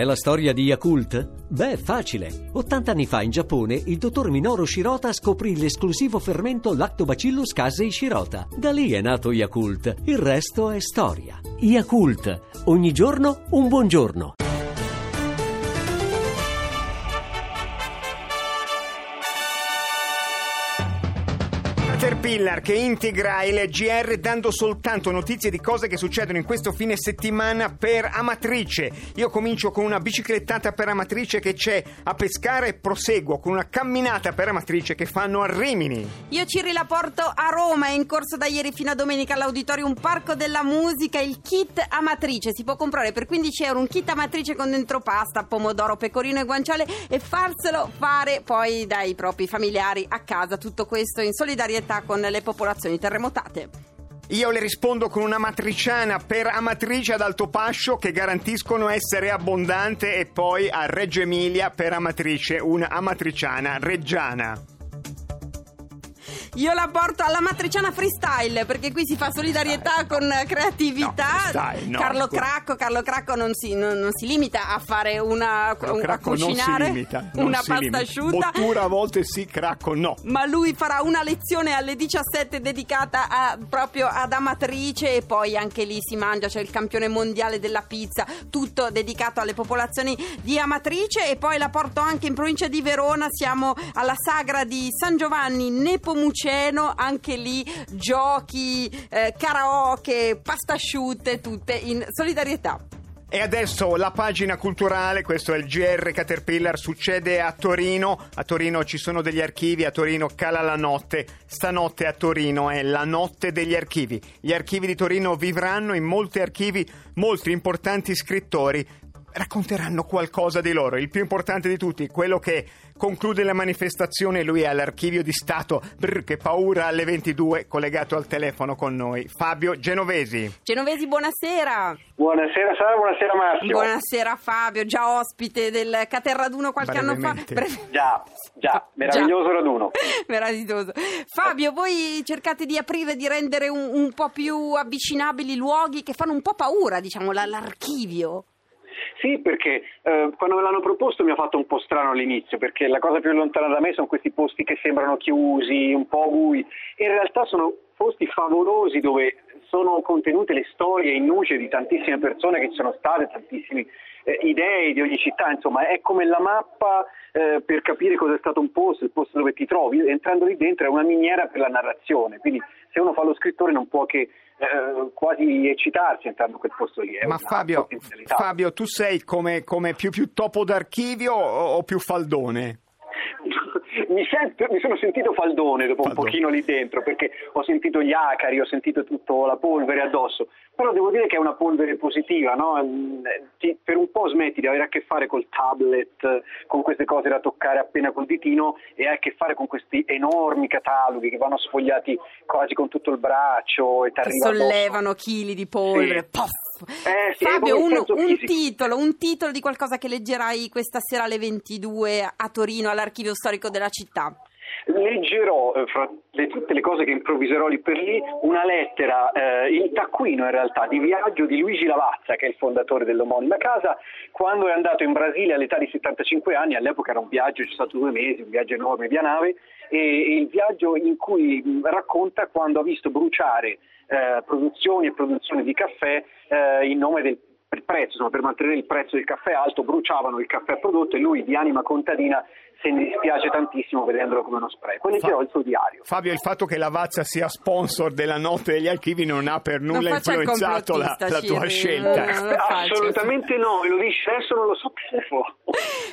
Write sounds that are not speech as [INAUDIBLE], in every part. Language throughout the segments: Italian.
è la storia di Yakult? Beh, facile. 80 anni fa in Giappone il dottor Minoru Shirota scoprì l'esclusivo fermento Lactobacillus casei Shirota. Da lì è nato Yakult. Il resto è storia. Yakult. Ogni giorno un buongiorno. Caterpillar che integra il GR dando soltanto notizie di cose che succedono in questo fine settimana per Amatrice. Io comincio con una biciclettata per Amatrice che c'è a Pescara e proseguo con una camminata per Amatrice che fanno a Rimini. Io ci rilaporto a Roma, è in corso da ieri fino a domenica all'Auditorium Parco della Musica il kit Amatrice. Si può comprare per 15 euro un kit Amatrice con dentro pasta, pomodoro, pecorino e guanciale e farselo fare poi dai propri familiari a casa. Tutto questo in solidarietà con le popolazioni terremotate. Io le rispondo con una matriciana per amatrice ad alto pascio che garantiscono essere abbondante e poi a Reggio Emilia per amatrice, un'amatriciana reggiana. Io la porto alla matriciana freestyle perché qui si fa solidarietà con creatività. No, no. Carlo Cracco, Carlo Cracco non si, non, non si limita a fare una a Cracco non si cucinare limita, non una si pasta limita. asciutta. Bottura a volte sì, cracco no. Ma lui farà una lezione alle 17 dedicata a- proprio ad Amatrice e poi anche lì si mangia, c'è il campione mondiale della pizza, tutto dedicato alle popolazioni di Amatrice e poi la porto anche in provincia di Verona, siamo alla sagra di San Giovanni Nepomuceno, anche lì giochi, eh, karaoke, pasta asciutte, tutte in solidarietà. E adesso la pagina culturale, questo è il GR Caterpillar, succede a Torino. A Torino ci sono degli archivi, a Torino cala la notte. Stanotte a Torino è la notte degli archivi. Gli archivi di Torino vivranno in molti archivi, molti importanti scrittori racconteranno qualcosa di loro. Il più importante di tutti, quello che conclude la manifestazione, lui è all'archivio di Stato. Brr, che paura alle 22, collegato al telefono con noi. Fabio Genovesi. Genovesi, buonasera. Buonasera Sara, buonasera Massimo. Buonasera Fabio, già ospite del Caterraduno qualche anno fa. Già, già, meraviglioso raduno. [LAUGHS] Meraviglioso. Fabio, voi cercate di aprire, di rendere un, un po' più avvicinabili luoghi che fanno un po' paura, diciamo, la- l'archivio. Sì, perché eh, quando me l'hanno proposto mi ha fatto un po' strano all'inizio, perché la cosa più lontana da me sono questi posti che sembrano chiusi, un po' bui. In realtà sono posti favolosi dove sono contenute le storie in luce di tantissime persone che ci sono state, tantissime eh, idee di ogni città, insomma è come la mappa eh, per capire cosa è stato un posto, il posto dove ti trovi, entrando lì dentro è una miniera per la narrazione, quindi se uno fa lo scrittore non può che eh, quasi eccitarsi entrando in quel posto lì. è Ma Fabio. Fabio, tu sei come, come più, più topo d'archivio o, o più faldone? Mi, sento- mi sono sentito faldone dopo Faldone. un pochino lì dentro perché ho sentito gli acari, ho sentito tutta la polvere addosso, però devo dire che è una polvere positiva, no? Mm, ti- per un po' smetti di avere a che fare col tablet, con queste cose da toccare appena col ditino e hai a che fare con questi enormi cataloghi che vanno sfogliati quasi con tutto il braccio e ti Che arriva addosso. sollevano chili di polvere. Sì. Poff. Eh, sì, Fabio, un, un titolo, un titolo di qualcosa che leggerai questa sera alle 22 a Torino, all'archivio storico della città. Leggerò, eh, fra le- tutte le cose che improvviserò lì per lì, una lettera, eh, il taccuino in realtà, di viaggio di Luigi Lavazza, che è il fondatore dell'omonima casa, quando è andato in Brasile all'età di 75 anni, all'epoca era un viaggio, c'è stato due mesi, un viaggio enorme via nave, e, il viaggio in cui mh, racconta quando ha visto bruciare eh, produzioni e produzioni di caffè eh, in nome del prezzo, insomma, per mantenere il prezzo del caffè alto, bruciavano il caffè prodotto e lui di anima contadina se ne dispiace tantissimo vedendolo come uno spreco. E leggerò il suo diario. Fabio, il fatto che la Vazza sia sponsor della notte degli archivi non ha per nulla influenzato la, la tua Ciri, scelta. no. Assolutamente no, lo dici adesso non lo so più.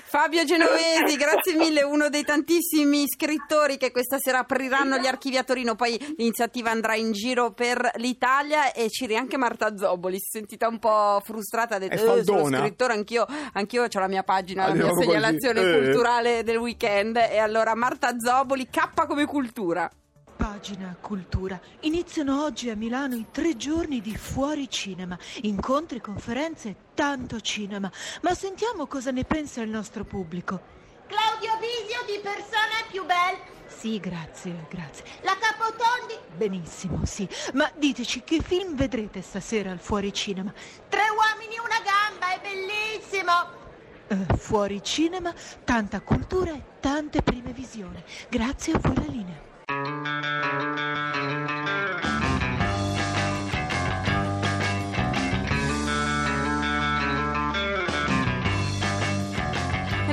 Fabio Genovesi, grazie mille, uno dei tantissimi scrittori che questa sera apriranno gli archivi a Torino, poi l'iniziativa andrà in giro per l'Italia e c'eri anche Marta Zobboli, si è sentita un po' frustrata, ha detto "Eh, sono faldona." scrittore, anch'io, anch'io ho la mia pagina, la mia proprio così, segnalazione eh. culturale del weekend e allora Marta Zobboli, K come cultura. Pagina Cultura. Iniziano oggi a Milano i tre giorni di fuori cinema. Incontri, conferenze, tanto cinema. Ma sentiamo cosa ne pensa il nostro pubblico. Claudio Visio di persona più bella. Sì, grazie, grazie. La Capotondi. Benissimo, sì. Ma diteci che film vedrete stasera al fuori cinema? Tre uomini, una gamba, è bellissimo. Eh, fuori cinema, tanta cultura e tante prime visioni. Grazie a voi la linea.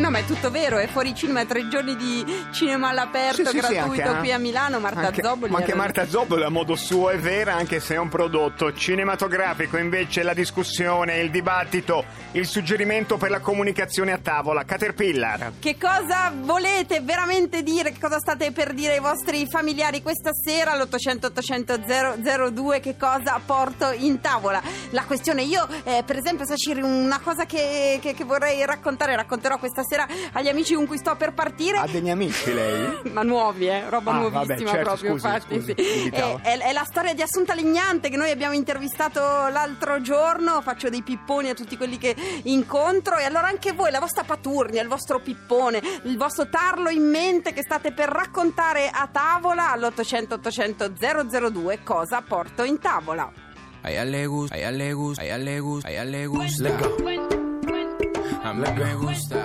No, ma è tutto vero, è fuori cinema, tre giorni di cinema all'aperto, Sì, sì, sì, gratuito anche, eh. qui a Milano, Marta Anche- Zobboli. Ma anche era- Marta Zobboli a modo suo è vera, anche se è un prodotto cinematografico. Invece la discussione, il dibattito, il suggerimento per la comunicazione a tavola. Caterpillar. Che cosa volete veramente dire? Che cosa state per dire ai vostri familiari questa sera all'800 800 002? Che cosa porto in tavola? La questione, io eh, per esempio Saciri, una cosa che, che- che vorrei raccontare, racconterò questa sera agli amici con cui sto per partire. Ha degli amici lei? Ma nuovi, eh? roba Ah, nuovissima vabbè, certo, proprio. scusi, infatti, scusi, sì. È, è- è la storia di Assunta Legnante che noi abbiamo intervistato l'altro giorno. Faccio dei pipponi a tutti quelli che incontro. E allora anche voi, la vostra paturnia, il vostro pippone, il vostro tarlo in mente che state per raccontare a tavola all'800 800 002 cosa porto in tavola. A ella le gusta, a ella le gusta, a ella le gusta, a ella le gusta. A mí me gusta.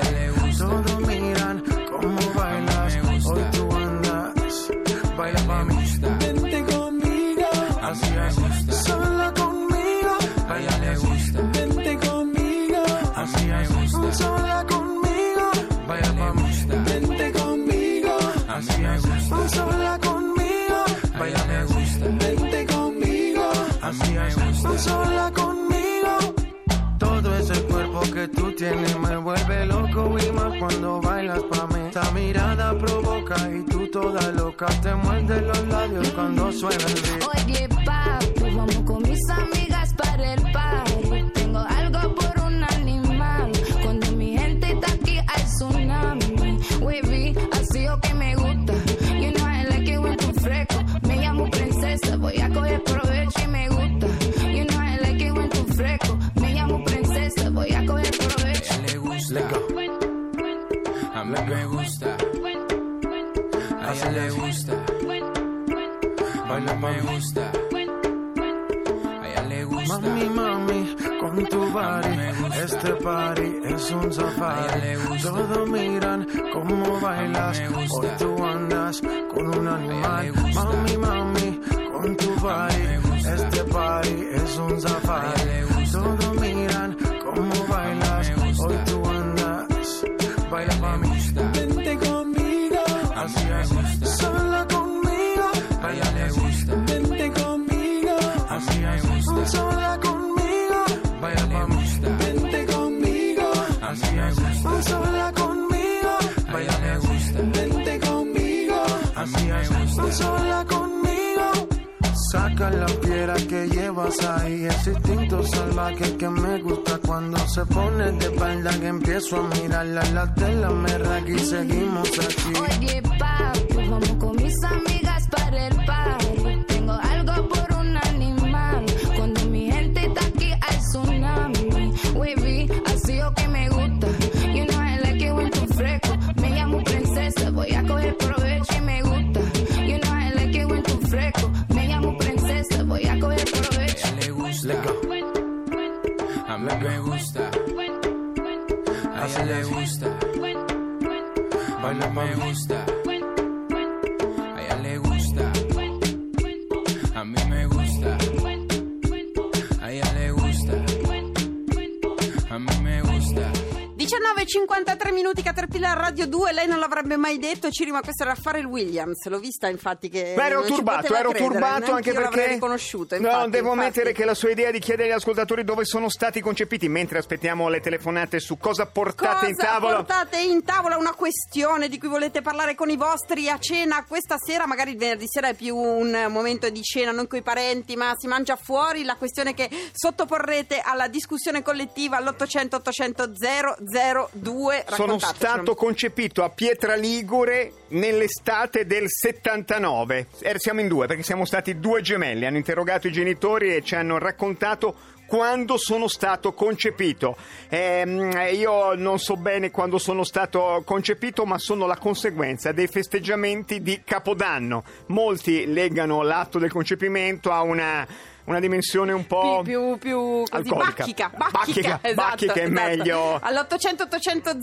Sola conmigo. Mami, vente conmigo, así es, sola conmigo. Baila le gusta, vente conmigo, así es, sola conmigo. Todo ese cuerpo que tú tienes me vuelve loco y más cuando bailas pa' mí. Esa mirada provoca y tú toda loca te muerde los labios cuando suena el beat. Oye, papi, vamos con mis amigas para el party. Gusta. A ella le gusta. Mami, mami, con tu body, este party es un safari. Todos miran cómo bailas, hoy tú andas con un animal. Mami, mami, con tu body, este party es un safari. Todos miran cómo bailas, hoy tú andas. Baila mami, vente conmigo, así es, sola conmigo. Baila mami, vente conmigo, así es, sola conmigo. Baila le gusta, vente conmigo, así es, sola conmigo. Saca la piedra que llevas ahí, ese instinto salvaje que me gusta cuando se pone de espalda que empiezo a mirarla, la tela me raga y seguimos aquí. Oye, papi, vamos con mis amigas para el party. A mí me gusta. A ella le gusta. Baila me gusta. A ella le gusta. A mí me gusta. A ella le gusta. A mí me gusta. 19.53 minuti Caterpillar Radio 2, lei non l'avrebbe mai detto, Ciri, ma questo era Pharrell Williams, l'ho vista infatti che Beh, ero turbato, ero credere, turbato anche perché. riconosciuto. no, infatti, devo infatti. ammettere che la sua idea di chiedere agli ascoltatori dove sono stati concepiti mentre aspettiamo le telefonate su cosa portate Cosa in tavola. portate in tavola una questione di cui volete parlare con i vostri a cena questa sera, magari il venerdì sera è più un momento di cena non con i parenti, ma si mangia fuori, la questione che sottoporrete alla discussione collettiva all'800 800 02. Sono stato concepito a Pietra Ligure nell'estate del 79. Eh, siamo in due perché siamo stati due gemelli. Hanno interrogato i genitori e ci hanno raccontato quando sono stato concepito. Ehm, io non so bene quando sono stato concepito, ma sono la conseguenza dei festeggiamenti di Capodanno. Molti legano l'atto del concepimento a una una dimensione un po' più, più, più così alcolica. bacchica, Bacchica, bacchica, esatto, bacchica è esatto. meglio. All'800 800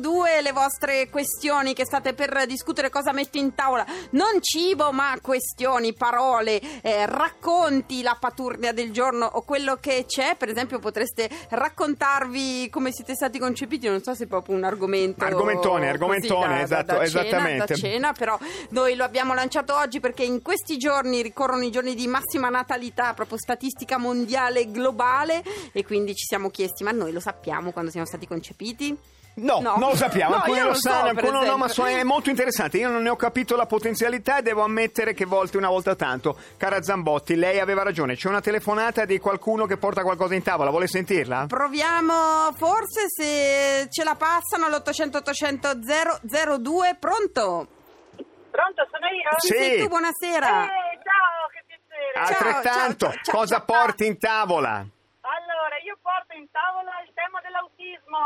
002 le vostre questioni che state per discutere cosa metto in tavola. Non cibo, ma questioni, parole, eh, racconti, la paturnia del giorno o quello che c'è. Per esempio potreste raccontarvi come siete stati concepiti, non so se è proprio un argomento Argomentone, così argomentone, da- esatto, da cena, esattamente. da cena, però noi lo abbiamo lanciato oggi perché in questi giorni ricorrono i giorni di massima natalità, proprio statistica mondiale globale e quindi ci siamo chiesti, ma noi lo sappiamo quando siamo stati concepiti? No, No. non lo sappiamo, No, alcuni lo so, sanno, per alcuni no, ma so- è molto interessante. Io non ne ho capito la potenzialità e devo ammettere che volte una volta tanto. Cara Zambotti, lei aveva ragione, c'è una telefonata di qualcuno che porta qualcosa in tavola, vuole sentirla? Proviamo forse se ce la passano all'800 800 002, pronto? Pronto, sono io? Sì. sei tu, buonasera. Eh, ciao, che piacere. Ciao, Altrettanto, ciao, ciao, cosa ciao. porti in tavola? Allora, io porto in tavola il tema dell'autismo,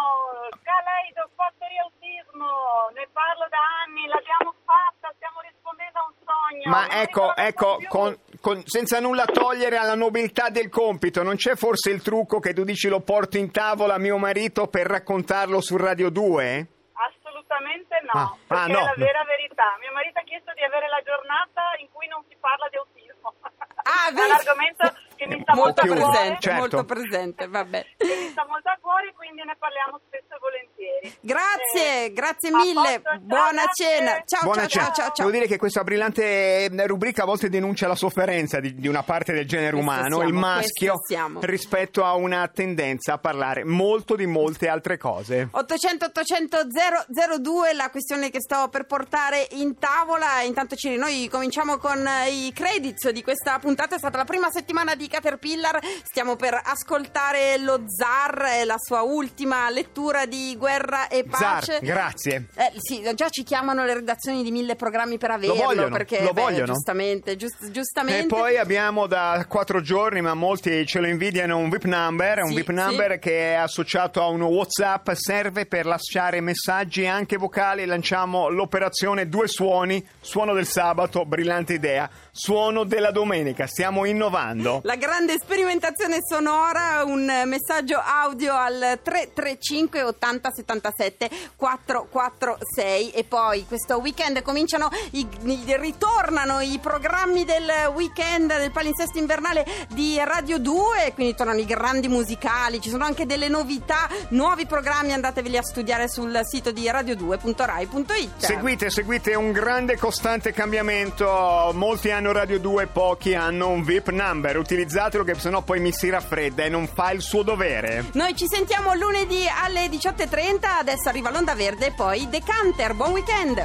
Caleido, Factory Autismo, ne parlo da anni, l'abbiamo fatta, stiamo rispondendo a un sogno. Ma Non ecco, ecco, con- con- senza nulla togliere alla nobiltà del compito, non c'è forse il trucco che tu dici lo porto in tavola a mio marito per raccontarlo su Radio 2? Assolutamente no, Ah, ah, no. è la vera verità. Mio marito ha chiesto di avere la giornata in cui non si parla di autismo. [LAUGHS] Ah, è vedi? un argomento che mi sta molto, molto presente, certo. molto presente, vabbè. che mi sta molto a cuore, quindi ne parliamo spesso e volentieri. Grazie, Eh, grazie mille. posto, Buona cena. Ciao, Buona ciao, cena. ciao, ciao, ciao. Devo dire che questa brillante eh, rubrica a volte denuncia la sofferenza di, di una parte del genere Questo umano, siamo, il maschio, rispetto a una tendenza a parlare molto di molte altre cose. 800 800 002 la questione che sto per portare in tavola intanto Ciri noi cominciamo con eh, i credits di questa puntata è stata la prima settimana di Caterpillar stiamo per ascoltare lo Zar eh, la sua ultima lettura di Guerra e Pace Zar, grazie. Eh, sì, già ci chiamano le redazioni di mille programmi per averlo vogliono, perché lo beh, vogliono. giustamente giust- giustamente E poi abbiamo da quattro giorni, ma molti ce lo invidiano, un VIP number, un Sì, VIP sì. number che è associato a un WhatsApp, serve per lasciare messaggi anche vocali. Lanciamo l'operazione Due Suoni, suono del sabato, brillante idea, suono della domenica, stiamo innovando. La grande sperimentazione sonora, un messaggio audio al 335 80 77 446 e poi questo weekend cominciano i, i- ritornano i programmi del weekend del palinsesto invernale di Radio 2, quindi tornano i grandi musicali, ci sono anche delle novità, nuovi programmi, andateveli a studiare sul sito di radio2.rai.it. Seguite, seguite un grande costante cambiamento. Molti hanno Radio 2, pochi hanno un VIP number. Utilizzatelo che sennò poi mi si raffredda e non fa il suo dovere. Noi ci sentiamo lunedì alle 18.30, adesso arriva l'onda verde e poi Decanter. Buon weekend!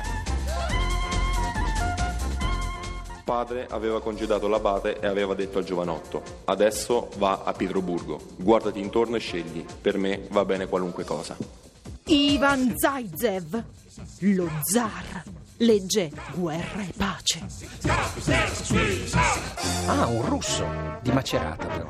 Padre aveva congedato l'abate e aveva detto al giovanotto: Adesso va a Pietroburgo. Guardati intorno e scegli. Per me va bene qualunque cosa. Ivan Zaitsev, lo zar, legge Guerra e Pace. Ah, un russo. Di Macerata, però.